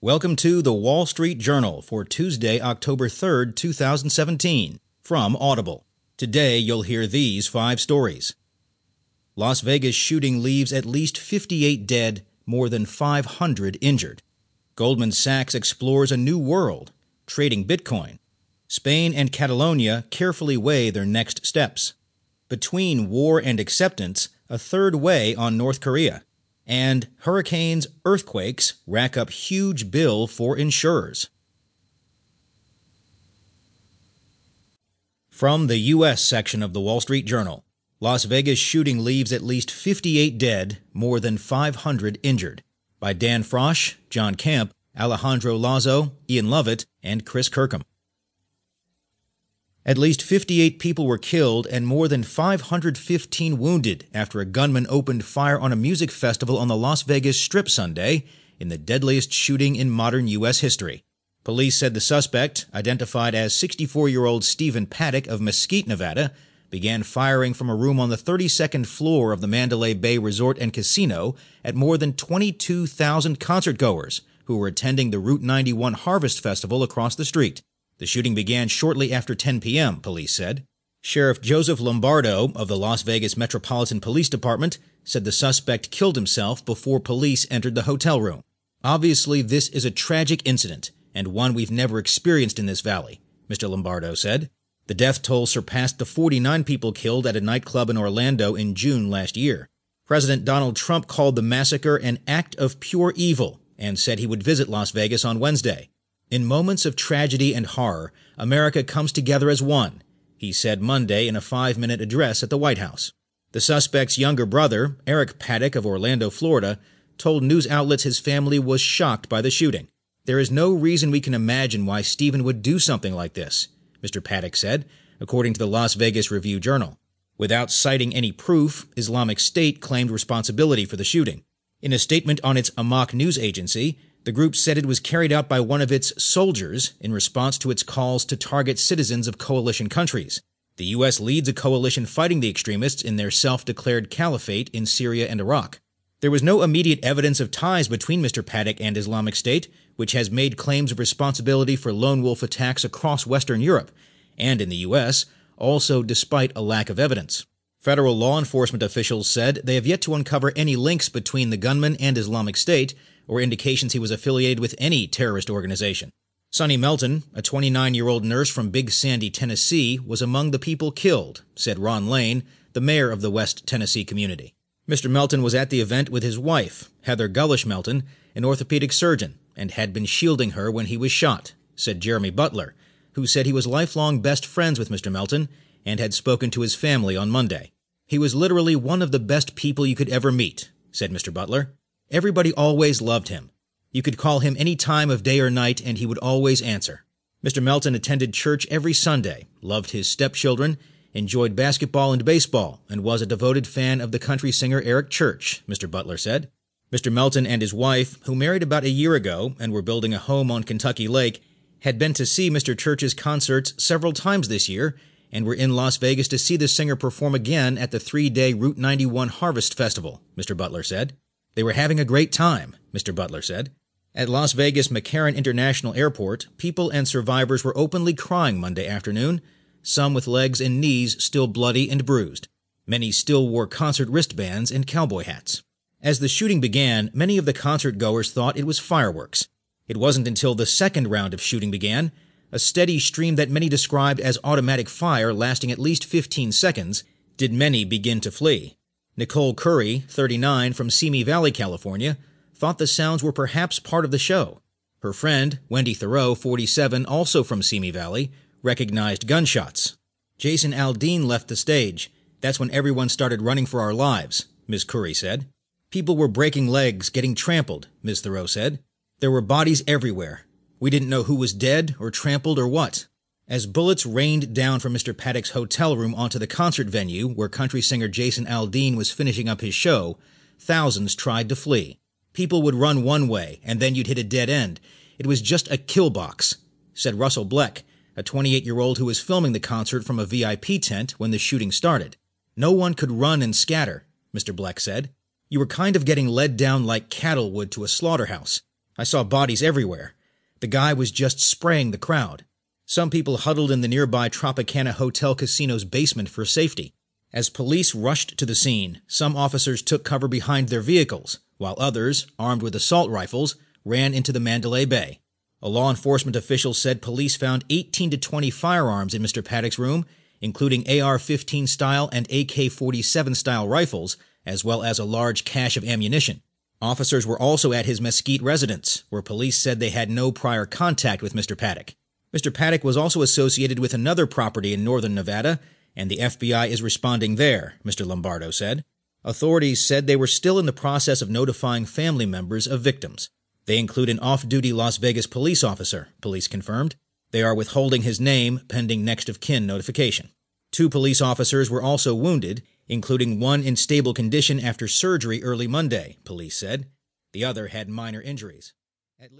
Welcome to the Wall Street Journal for Tuesday, October 3rd, 2017, from Audible. Today you'll hear these five stories. Las Vegas shooting leaves at least 58 dead, more than 500 injured. Goldman Sachs explores a new world, trading Bitcoin. Spain and Catalonia carefully weigh their next steps. Between war and acceptance, a third way on North Korea and hurricanes, earthquakes rack up huge bill for insurers. From the U.S. section of the Wall Street Journal, Las Vegas shooting leaves at least 58 dead, more than 500 injured. By Dan Frosch, Jon Kamp, Alejandro Lazo, Ian Lovett, and Chris Kirkham. At least 58 people were killed and more than 515 wounded after a gunman opened fire on a music festival on the Las Vegas Strip Sunday in the deadliest shooting in modern U.S. history. Police said the suspect, identified as 64 year old Stephen Paddock of Mesquite, Nevada, began firing from a room on the 32nd floor of the Mandalay Bay Resort and Casino at more than 22,000 concertgoers who were attending the Route 91 Harvest Festival across the street. The shooting began shortly after 10 p.m., police said. Sheriff Joseph Lombardo of the Las Vegas Metropolitan Police Department said the suspect killed himself before police entered the hotel room. Obviously, this is a tragic incident and one we've never experienced in this valley, Mr. Lombardo said. The death toll surpassed the 49 people killed at a nightclub in Orlando in June last year. President Donald Trump called the massacre an act of pure evil and said he would visit Las Vegas on Wednesday. In moments of tragedy and horror, America comes together as one, he said Monday in a five minute address at the White House. The suspect's younger brother, Eric Paddock of Orlando, Florida, told news outlets his family was shocked by the shooting. There is no reason we can imagine why Stephen would do something like this, Mr. Paddock said, according to the Las Vegas Review Journal. Without citing any proof, Islamic State claimed responsibility for the shooting. In a statement on its Amaq news agency, the group said it was carried out by one of its soldiers in response to its calls to target citizens of coalition countries. The U.S. leads a coalition fighting the extremists in their self declared caliphate in Syria and Iraq. There was no immediate evidence of ties between Mr. Paddock and Islamic State, which has made claims of responsibility for lone wolf attacks across Western Europe and in the U.S., also despite a lack of evidence. Federal law enforcement officials said they have yet to uncover any links between the gunman and Islamic State, or indications he was affiliated with any terrorist organization. Sonny Melton, a 29 year old nurse from Big Sandy, Tennessee, was among the people killed, said Ron Lane, the mayor of the West Tennessee community. Mr. Melton was at the event with his wife, Heather Gulish Melton, an orthopedic surgeon, and had been shielding her when he was shot, said Jeremy Butler, who said he was lifelong best friends with Mr. Melton and had spoken to his family on Monday. He was literally one of the best people you could ever meet, said Mr. Butler. Everybody always loved him. You could call him any time of day or night, and he would always answer. Mr. Melton attended church every Sunday, loved his stepchildren, enjoyed basketball and baseball, and was a devoted fan of the country singer Eric Church, Mr. Butler said. Mr. Melton and his wife, who married about a year ago and were building a home on Kentucky Lake, had been to see Mr. Church's concerts several times this year and were in Las Vegas to see the singer perform again at the three day Route 91 Harvest Festival, Mr. Butler said. They were having a great time, Mr. Butler said. At Las Vegas McCarran International Airport, people and survivors were openly crying Monday afternoon, some with legs and knees still bloody and bruised. Many still wore concert wristbands and cowboy hats. As the shooting began, many of the concert goers thought it was fireworks. It wasn't until the second round of shooting began, a steady stream that many described as automatic fire lasting at least 15 seconds, did many begin to flee. Nicole Curry, 39, from Simi Valley, California, thought the sounds were perhaps part of the show. Her friend, Wendy Thoreau, 47, also from Simi Valley, recognized gunshots. Jason Aldean left the stage. That's when everyone started running for our lives, Ms. Curry said. People were breaking legs, getting trampled, Ms. Thoreau said. There were bodies everywhere. We didn't know who was dead or trampled or what. As bullets rained down from Mr. Paddock's hotel room onto the concert venue where country singer Jason Aldean was finishing up his show, thousands tried to flee. People would run one way, and then you'd hit a dead end. It was just a kill box, said Russell Bleck, a 28 year old who was filming the concert from a VIP tent when the shooting started. No one could run and scatter, Mr. Bleck said. You were kind of getting led down like cattle would to a slaughterhouse. I saw bodies everywhere. The guy was just spraying the crowd. Some people huddled in the nearby Tropicana Hotel Casino's basement for safety. As police rushed to the scene, some officers took cover behind their vehicles, while others, armed with assault rifles, ran into the Mandalay Bay. A law enforcement official said police found 18 to 20 firearms in Mr. Paddock's room, including AR 15 style and AK 47 style rifles, as well as a large cache of ammunition. Officers were also at his Mesquite residence, where police said they had no prior contact with Mr. Paddock. Mr. Paddock was also associated with another property in northern Nevada, and the FBI is responding there, Mr. Lombardo said. Authorities said they were still in the process of notifying family members of victims. They include an off duty Las Vegas police officer, police confirmed. They are withholding his name pending next of kin notification. Two police officers were also wounded, including one in stable condition after surgery early Monday, police said. The other had minor injuries. At least